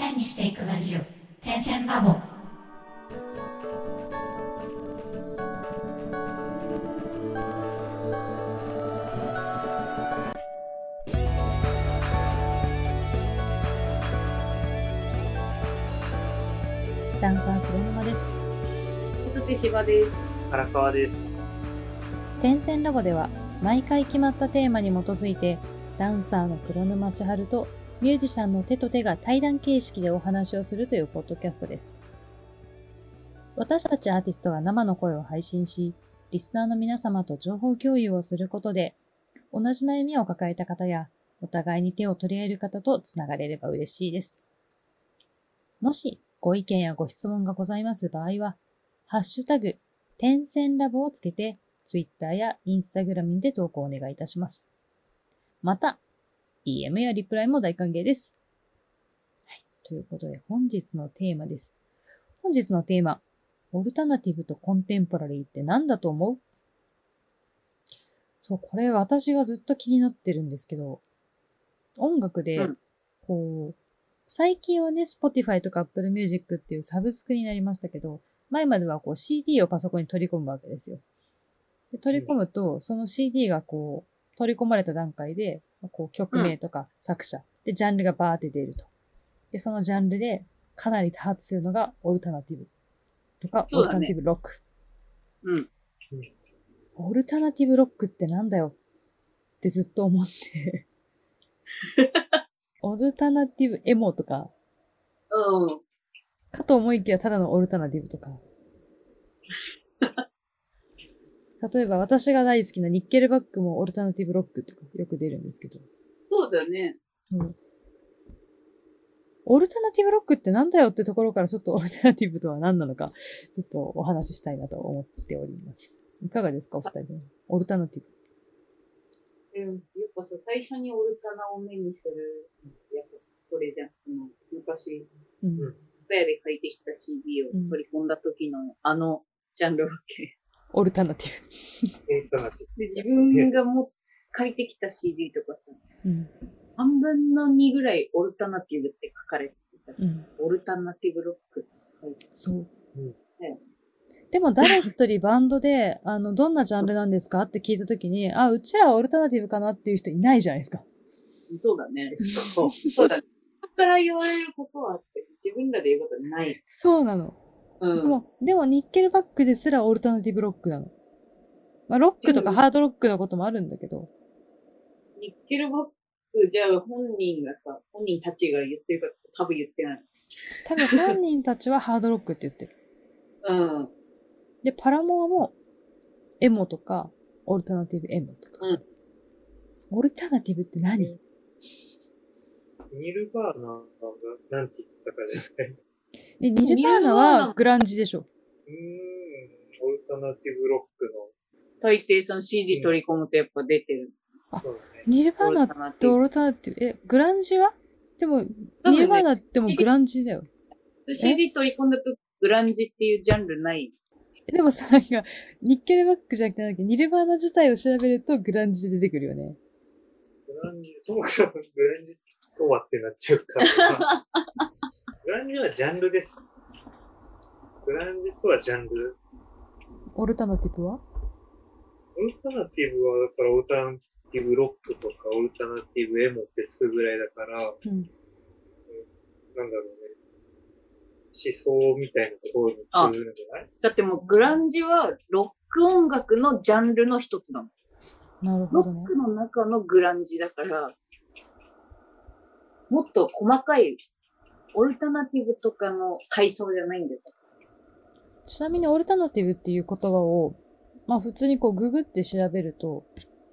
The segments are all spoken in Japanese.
線にしていくラジオ点線ラボダンサー黒沼です。つてしばです。荒川です。点線ラボでは毎回決まったテーマに基づいてダンサーの黒沼千春とミュージシャンの手と手が対談形式でお話をするというポッドキャストです。私たちアーティストが生の声を配信し、リスナーの皆様と情報共有をすることで、同じ悩みを抱えた方や、お互いに手を取り合える方とつながれれば嬉しいです。もしご意見やご質問がございます場合は、ハッシュタグ、点線ラボをつけて、Twitter や Instagram にて投稿をお願いいたします。また、DM やリプライも大歓迎です。はい。ということで、本日のテーマです。本日のテーマ、オルタナティブとコンテンポラリーって何だと思う？そう、これ私がずっと気になってるんですけど、音楽でうん、こう、最近はね、Spotify とか Apple Music っていうサブスクになりましたけど、前まではこう CD をパソコンに取り込むわけですよ。で取り込むと、その CD がこう、取り込まれた段階で、こう曲名とか作者、で、ジャンルがバーって出ると。で、そのジャンルでかなり多発するのがオルタナティブとか、オルタナティブロック。うん。オルタナティブロックってなんだよってずっと思って。オルタナティブエモとか、うん。かと思いきやただのオルタナティブとか。例えば私が大好きなニッケルバックもオルタナティブロックとかよく出るんですけど。そうだね。うんオルタナティブロックってなんだよってところからちょっとオルタナティブとは何なのか、ちょっとお話ししたいなと思っております。いかがですかお二人で。オルタナティブ。うん。やっぱさ、最初にオルタナを目にする、やっぱそれじゃん。その、昔、うん。うんスタヤで書いてきた CD を取り込んだ時の、あの、ジャンルわけ。オルタナティえっとな、で、自分がも借りてきた CD とかさ、ブ。うん。半分の2ぐらいオルタナティブって書かれてた。うん。オルタナティブロックって書いてそう。うんでも誰一人バンドで、あの、どんなジャンルなんですかって聞いたときに、あ、うちらはオルタナティブかなっていう人いないじゃないですか。そうだね。そう。そうだね。だから言われることはあって、自分らで言うことはない。そうなの。うん。でも、でもニッケルバックですらオルタナティブロックなの。まあ、ロックとかハードロックのこともあるんだけど、ニッケルバック、じゃあ本人がさ、本人たちが言ってるか多分言ってない。多分本人たちはハードロックって言ってる。うん。で、パラモアも、エモとか、オルタナティブエモとか。うんオルタナティブって何？ニルバーナがなんて言ってたかですね。で、ニルバーナニルバーナはグランジでしょ。うーん、オルタナティブロック大抵その CD 取り込むとやっぱ出てる。の、そうだね。ニルバーナっオルタナティブてオルタナティブ、え、グランジは？でも、ねニルバーナってもグランジだよ。で CD 取り込んだとグランジっていうジャンルない。でもさ、なんか、ニッケルバックじゃなくて、なんかニルバーナ自体を調べるとグランジで出てくるよね。グランジ、そもそもグランジとはってなっちゃうから。グランジはジャンルです。グランジとはジャンル。オルタナティブは？オルタナティブは、だからオルタナティブロックとかオルタナティブエモってつくぐらいだから、うん。なんだろうね。思想みたいなところに通ずるんじゃない？だってもうグランジはロック音楽のジャンルの一つだもん。なるほどねロッ。クの中のグランジだから、もっと細かいオルタナティブとかの階層じゃないんだよ。ちなみにオルタナティブっていう言葉を、まあ普通にこうググって調べると、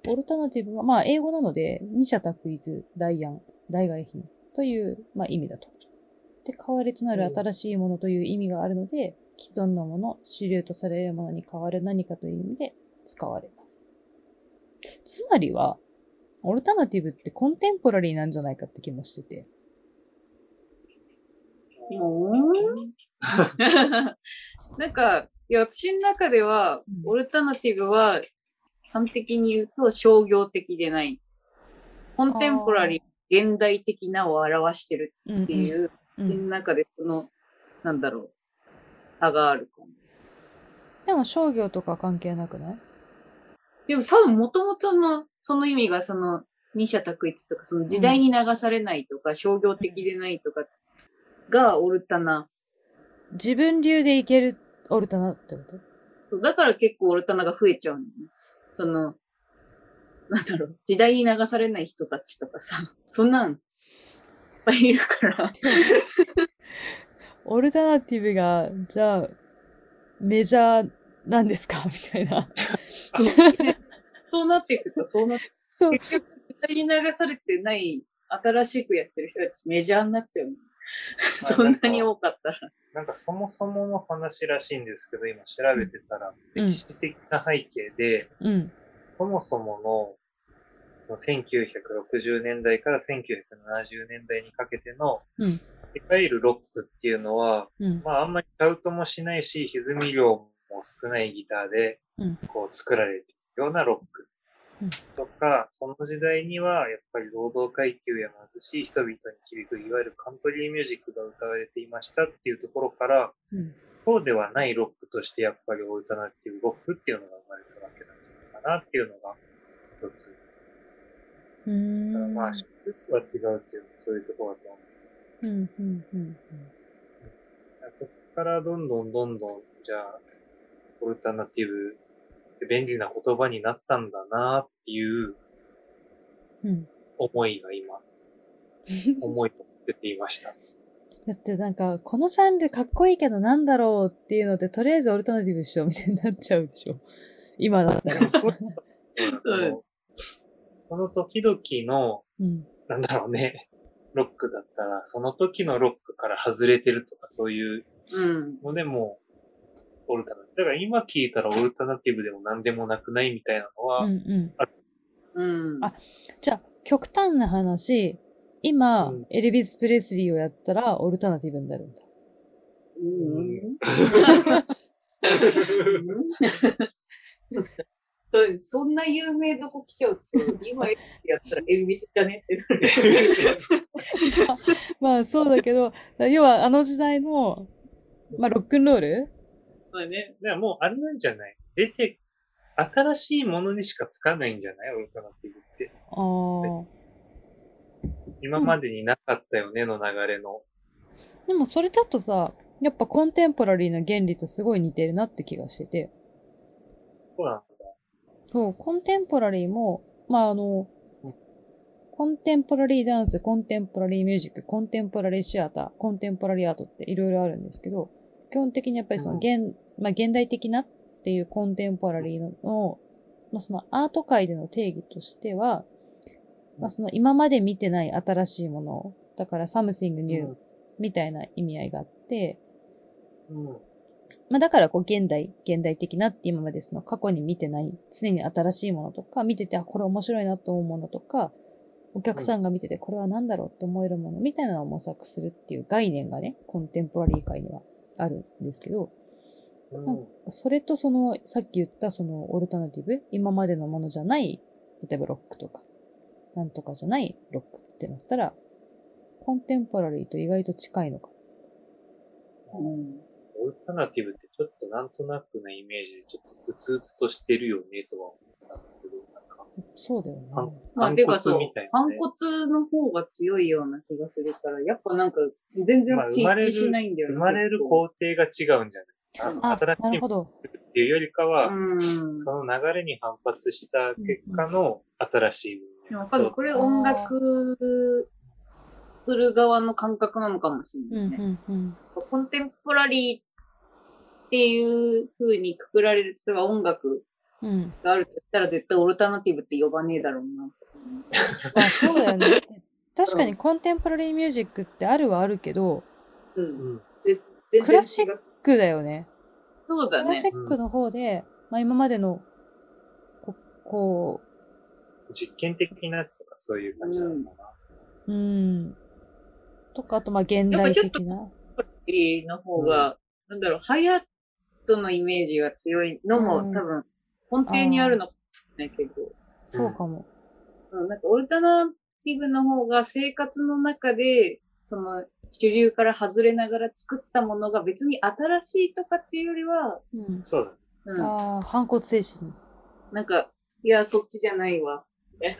オルタナティブは、まあ英語なので、二者択一、代案、代替品という、まあ、意味だと。で、代わりとなる新しいものという意味があるので、既存のもの、主流とされるものに代わる何かという意味で使われます。つまりは、オルタナティブってコンテンポラリーなんじゃないかって気もしてて。もうなんか、いや、私の中では、うんオルタナティブは、端的に言うと商業的でない。コンテンポラリー、現代的なを表してるうん、っていううん。の中でその、なんだろう、差があるかも。でも商業とか関係なくない？でも多分もともとのその意味がその二者択一とかその時代に流されないとか、商業的でないとかがオルタナ。自分流でいけるオルタナってこと？だから結構オルタナが増えちゃうのね。その、なんだろう、時代に流されない人たちとかさ、そんなんいっぱいいるから。オルタナティブが、じゃあ、メジャーなんですか？みたいな。そうなっていくと、そうなって、そう。結局時代に流されてない、新しくやってる人たちメジャーになっちゃうの。そんなに多かったら。なんかそもそもの話らしいんですけど、今調べてたら、うん歴史的な背景で、うん。そもそもの1960年代から1970年代にかけての、うん。いわゆるロックっていうのは、うん。まああんまりシャウトもしないし、歪み量も少ないギターでうん、こう作られているようなロックうんとか、その時代にはやっぱり労働階級や貧しい人々に響くいわゆるカントリーミュージックが歌われていましたっていうところから、うん。そうではないロックとしてやっぱりオルタナティブロックっていうのが生まれたわけなんじゃないかなっていうのが一つ。うーん。だからまあ、種類は違うっていうのはそういうところだと思う。うん。うん。うん。そこからどんどんどんどん、じゃあ、オルタナティブ便利な言葉になったんだなっていううん。思いが今、思いを出ていました。だってなんか、このジャンルかっこいいけどなんだろうっていうので、とりあえずオルタナティブしようみたいになっちゃうでしょ。今だったら。そうそうその時々の、うん。なんだろうね、ロックだったら、その時のロックから外れてるとかそういううん。のでも、オルタナ。ティブ。だから今聞いたらオルタナティブでも何でもなくないみたいなのは、うんうん。うん。あじゃあ、極端な話、今、うん。エルビス・プレスリーをやったら、オルタナティブになるんだ。うん。そそん。な有名どこ来ちゃうと、今やったらエルビスじゃねってなる。まあ、そうだけど、要はあの時代の、まあ、ロックンロールまあね。だからもうあれなんじゃない？出て、新しいものにしかつかないんじゃない？オルタナティブって。ああ。今までになかったよねの流れの。でもそれだとさ、やっぱコンテンポラリーの原理とすごい似てるなって気がしてて。そうなんだ。そう、コンテンポラリーも、まああのうん、コンテンポラリーダンス、コンテンポラリーミュージック、コンテンポラリーシアター、コンテンポラリーアートっていろいろあるんですけど、基本的にやっぱりそのうん。現、まあ現代的なっていうコンテンポラリーの、のまあそのアート界での定義としては、まあその今まで見てない新しいもの、だから something う new ん。みたいな意味合いがあって、うん。まあだからこう現代、現代的なって今までその過去に見てない、常に新しいものとか、見てて、あ、これ面白いなと思うものとか、お客さんが見てて、これは何だろうって思えるものみたいなのを模索するっていう概念がね、コンテンポラリー界にはあるんですけど、うんなんかそれとその、さっき言ったそのオルタナティブ、今までのものじゃない、例えばロックとか、なんとかじゃないロックってなったら、コンテンポラリーと意外と近いのか。うん。オルタナティブってちょっとなんとなくなイメージでちょっとうつうつとしてるよねとは思ったんだけど、なんか、そうだよね。反まあ、反てかそう骨みたい、な、反ね。骨の方が強いような気がするから、やっぱなんか全然まあ一生まれる致しないんだよね。生まれる結工程が違うんじゃないあそのあ、新しいなるほど。っていうよりかは、うん。その流れに反発した結果の新しいものでもわかる。これ音楽する側の感覚なのかもしれうん、ないね。うん、うん。コンテンポラリーっていう風にくくられる、例えば音楽うん。があると言ったら絶対オルタナティブって呼ばねえだろうな。まあそうだよね。確かにコンテンポラリーミュージックってあるはあるけど、う。うんクラシッククだよね。そうだねクラシ。ックの方で、まあ今までの、ここ実験的なとかそういう感じなのかな。う、うん。とか、あとまあ現代的な。の方が、なんだろう、ハイアットのイメージが強いのも、うん多分根底にあるのかもしれないけど、そうかも。うん、なんかオルタナティブの方が生活の中でその主流から外れながら作ったものが別に新しいとかっていうよりは、うん。そうだ。うん、ああ、反骨精神。なんか、いや、そっちじゃないわ。ラ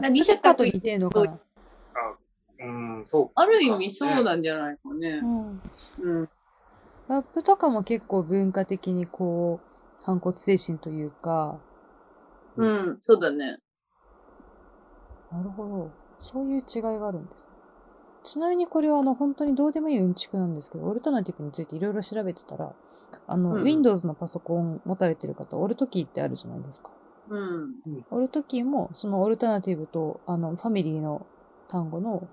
ップとかと似てんのかな。うん、そうか。ある意味そうなんじゃないかねう。ん。うん。ラップとかも結構文化的にこう、反骨精神というか、うん、そうだね。なるほど。そういう違いがあるんですね。ちなみにこれはあの本当にどうでもいいうんちくなんですけど、オルタナティブについていろいろ調べてたら、あの、うんうん Windows のパソコン持たれてる方、オルトキーってあるじゃないですか。うん。オルトキーも、そのオルタナティブと、あの、ファミリーの単語の、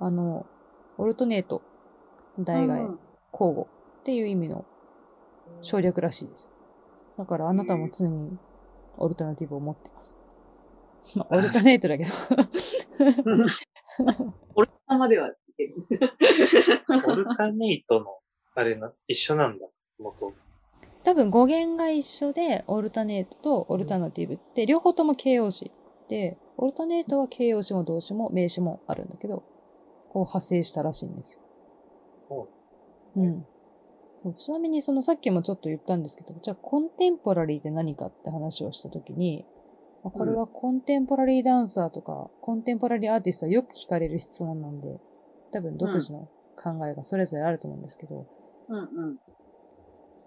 あの、オルトネート、代替、うん交互っていう意味の省略らしいですよ。だからあなたも常にオルタナティブを持ってます。まあ、オルタネートだけど。俺までは。オルタネイトの、あれな、一緒なんだ、元。多分語源が一緒で、オルタネートとオルタナティブって両方とも形容詞で、オルタネートは形容詞も動詞も名詞もあるんだけど、こう派生したらしいんですよ。そうん。ちなみにそのさっきもちょっと言ったんですけど、じゃあコンテンポラリーって何かって話をしたときに、まあこれはコンテンポラリーダンサーとか、コンテンポラリーアーティストはよく聞かれる質問なんで、多分独自の考えがそれぞれあると思うんですけど、うんうん。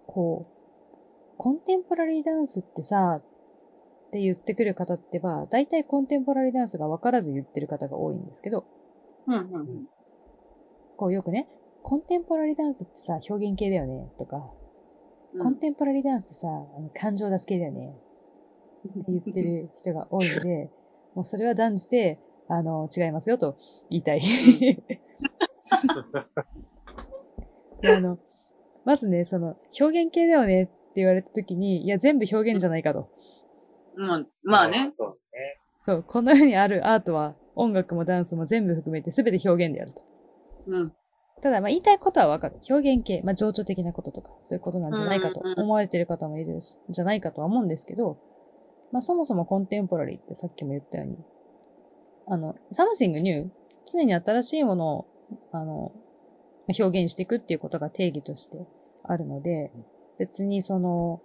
こう、コンテンポラリーダンスってさ、って言ってくる方ってば、大体コンテンポラリーダンスが分からず言ってる方が多いんですけど、うんうん。こうよくね、コンテンポラリーダンスってさ、表現系だよね、とか、うん。コンテンポラリーダンスってさ、感情出す系だよね、って言ってる 人が多いので、もうそれは断じて、あの、違いますよと言いたい。であの、まずね、その、表現系だよねって言われたときに、いや、全部表現じゃないかと。まあ、まあね。そうね。そう、この世にあるアートは、音楽もダンスも全部含めて全て表現であると。うん。ただ、まあ、言いたいことはわかる。表現系、まあ、情緒的なこととか、そういうことなんじゃないかとうんうんうん思われてる方もいるし、じゃないかとは思うんですけど、まあ、そもそもコンテンポラリーってさっきも言ったように、あの、something new、常に新しいものを、あの、まあ表現していくっていうことが定義としてあるので、別にその、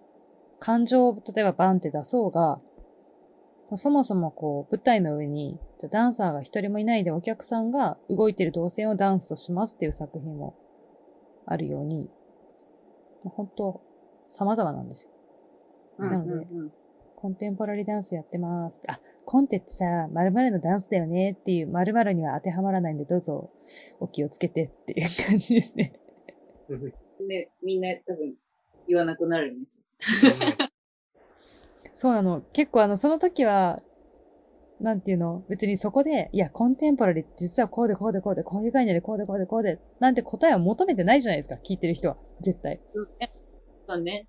感情を例えばバンって出そうが、まあそもそもこう、舞台の上に、じゃあダンサーが一人もいないでお客さんが動いてる動線をダンスとしますっていう作品もあるように、まあ、本当様々なんですよ。うんなのでうんコンテンポラリーダンスやってます。あ、コンテってさ、〇〇のダンスだよねっていう〇〇には当てはまらないんでどうぞお気をつけてっていう感じですね。うん。ね、みんな多分言わなくなるよね。そうなの。結構あの、その時は、なんていうの？別にそこで、いや、コンテンポラリー実はこうでこうでこうで、こういう概念でこうでこうでこうで、なんて答えを求めてないじゃないですか。聞いてる人は。絶対。うんねそうね。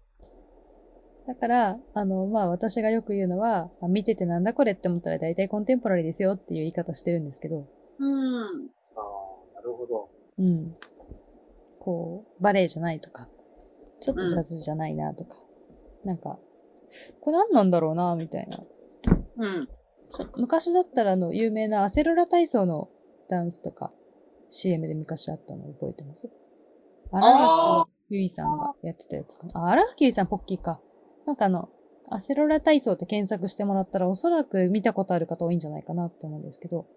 だから、あの、まあ私がよく言うのは、あ見ててなんだこれって思ったら大体コンテンポラリーですよっていう言い方してるんですけど、うん。ああ、なるほど。うん。こう、バレエじゃないとか、ちょっとジャズじゃないなとか、なんか、これ何なんだろうな、みたいな。うん。昔だったらあの、有名なアセロラ体操のダンスとか、CM で昔あったの覚えてます？荒あ垣結衣さんがやってたやつかな？あ、荒垣結衣さんポッキーか。なんかあの、アセロラ体操って検索してもらったらおそらく見たことある方多いんじゃないかなって思うんですけど。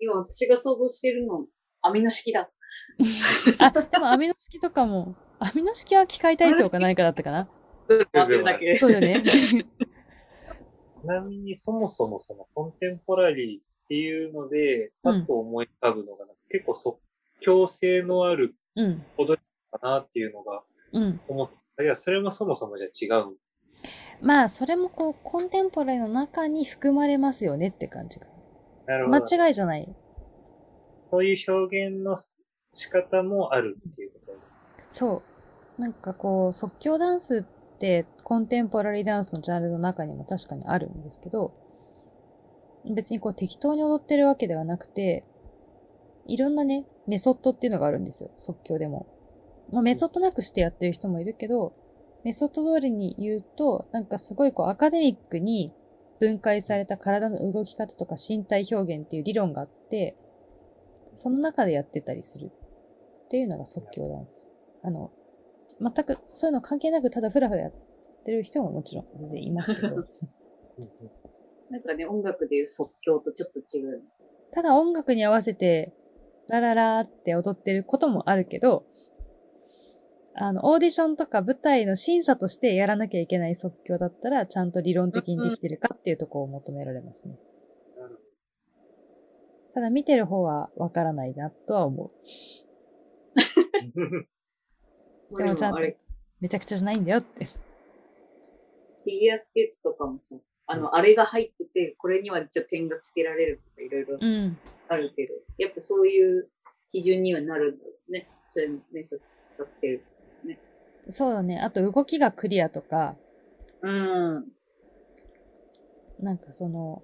今私が想像してるの、網の式だ。あ、でもアミノ式とかも、アミノ式は機械体操か何かだったかな？回ってるだけ。そうだね。ちなみにそもそもそのコンテンポラリーっていうので、パッと思い浮かぶのが、結構即興性のあるうん。かなっていうのがうん。思ってた。いや、それもそもそもじゃあ違う。まあ、それもこう、コンテンポラリーの中に含まれますよねって感じが。なるほど。間違いじゃない。そういう表現の仕方もあるっていうこと？そう。なんかこう、即興ダンスってコンテンポラリーダンスのジャンルの中にも確かにあるんですけど、別にこう適当に踊ってるわけではなくて、いろんなね、メソッドっていうのがあるんですよ、即興でも。まあメソッドなくしてやってる人もいるけど、メソッド通りに言うと、なんかすごいこうアカデミックに分解された体の動き方とか身体表現っていう理論があって、その中でやってたりするっていうのが即興ダンス。あの、全くそういうの関係なくただフラフラやってる人ももちろん全然いますけど、なんかね、音楽でいう即興とちょっと違う。ただ音楽に合わせて、ラララーって踊ってることもあるけど、あの、オーディションとか舞台の審査としてやらなきゃいけない即興だったら、ちゃんと理論的にできてるかっていうところを求められますね。ただ見てる方はわからないなとは思う。でもちゃんとめちゃくちゃじゃないんだよって。フィギュアスケートとかもさ、あの、あれが入ってて、これにはじゃあ点がつけられるとかいろいろうん。あるけど、やっぱそういう基準にはなるんだろうね。そういうメソッド使ってる。そうだね。あと動きがクリアとか、うん。なんかその、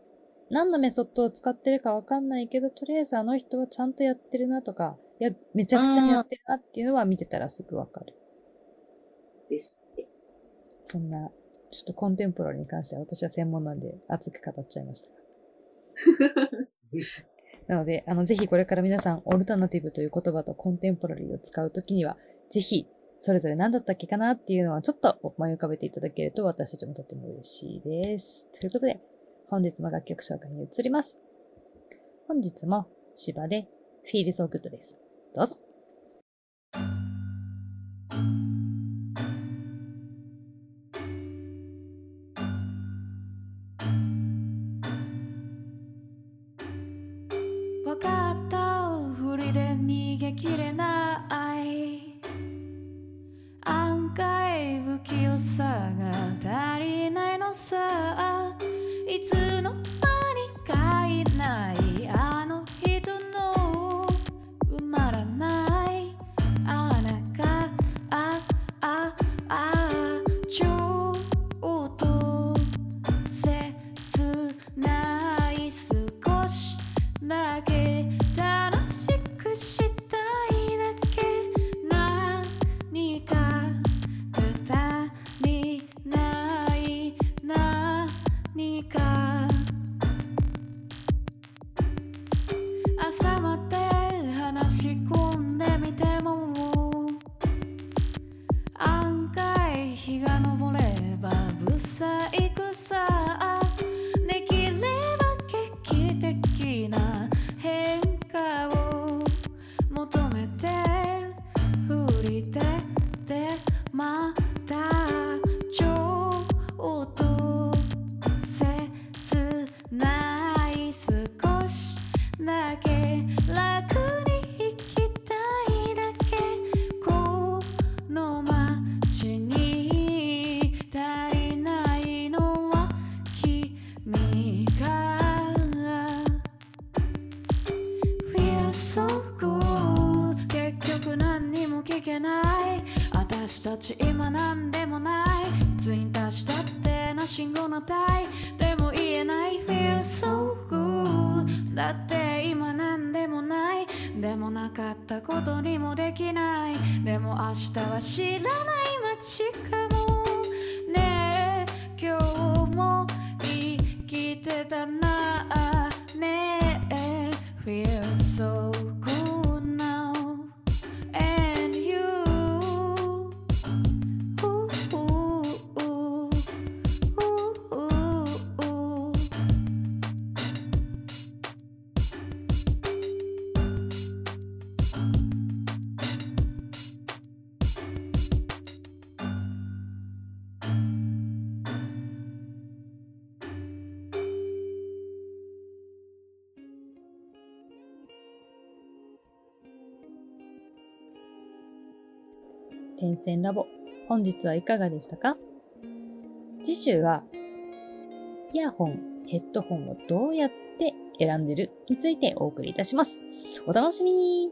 何のメソッドを使ってるかわかんないけど、とりあえずあの人はちゃんとやってるなとか、いや、めちゃくちゃやってるなっていうのは見てたらすぐわかる。ですって。そんな、ちょっとコンテンポラリーに関しては私は専門なんで熱く語っちゃいました。なので、あの、ぜひこれから皆さん、オルタナティブという言葉とコンテンポラリーを使うときには、ぜひ、それぞれ何だったっけかなっていうのはちょっと思い浮かべていただけると私たちもとても嬉しいです。ということで、本日も楽曲紹介に移ります。本日も芝で Feel So Good です。どうぞ。で逃げきれない。案外不器用さが足りないのさ。いつの間にかいない。でも明日は知らない点線ラボ。本日はいかがでしたか？次週は、イヤホン、ヘッドホンをどうやって選んでるについてお送りいたします。お楽しみに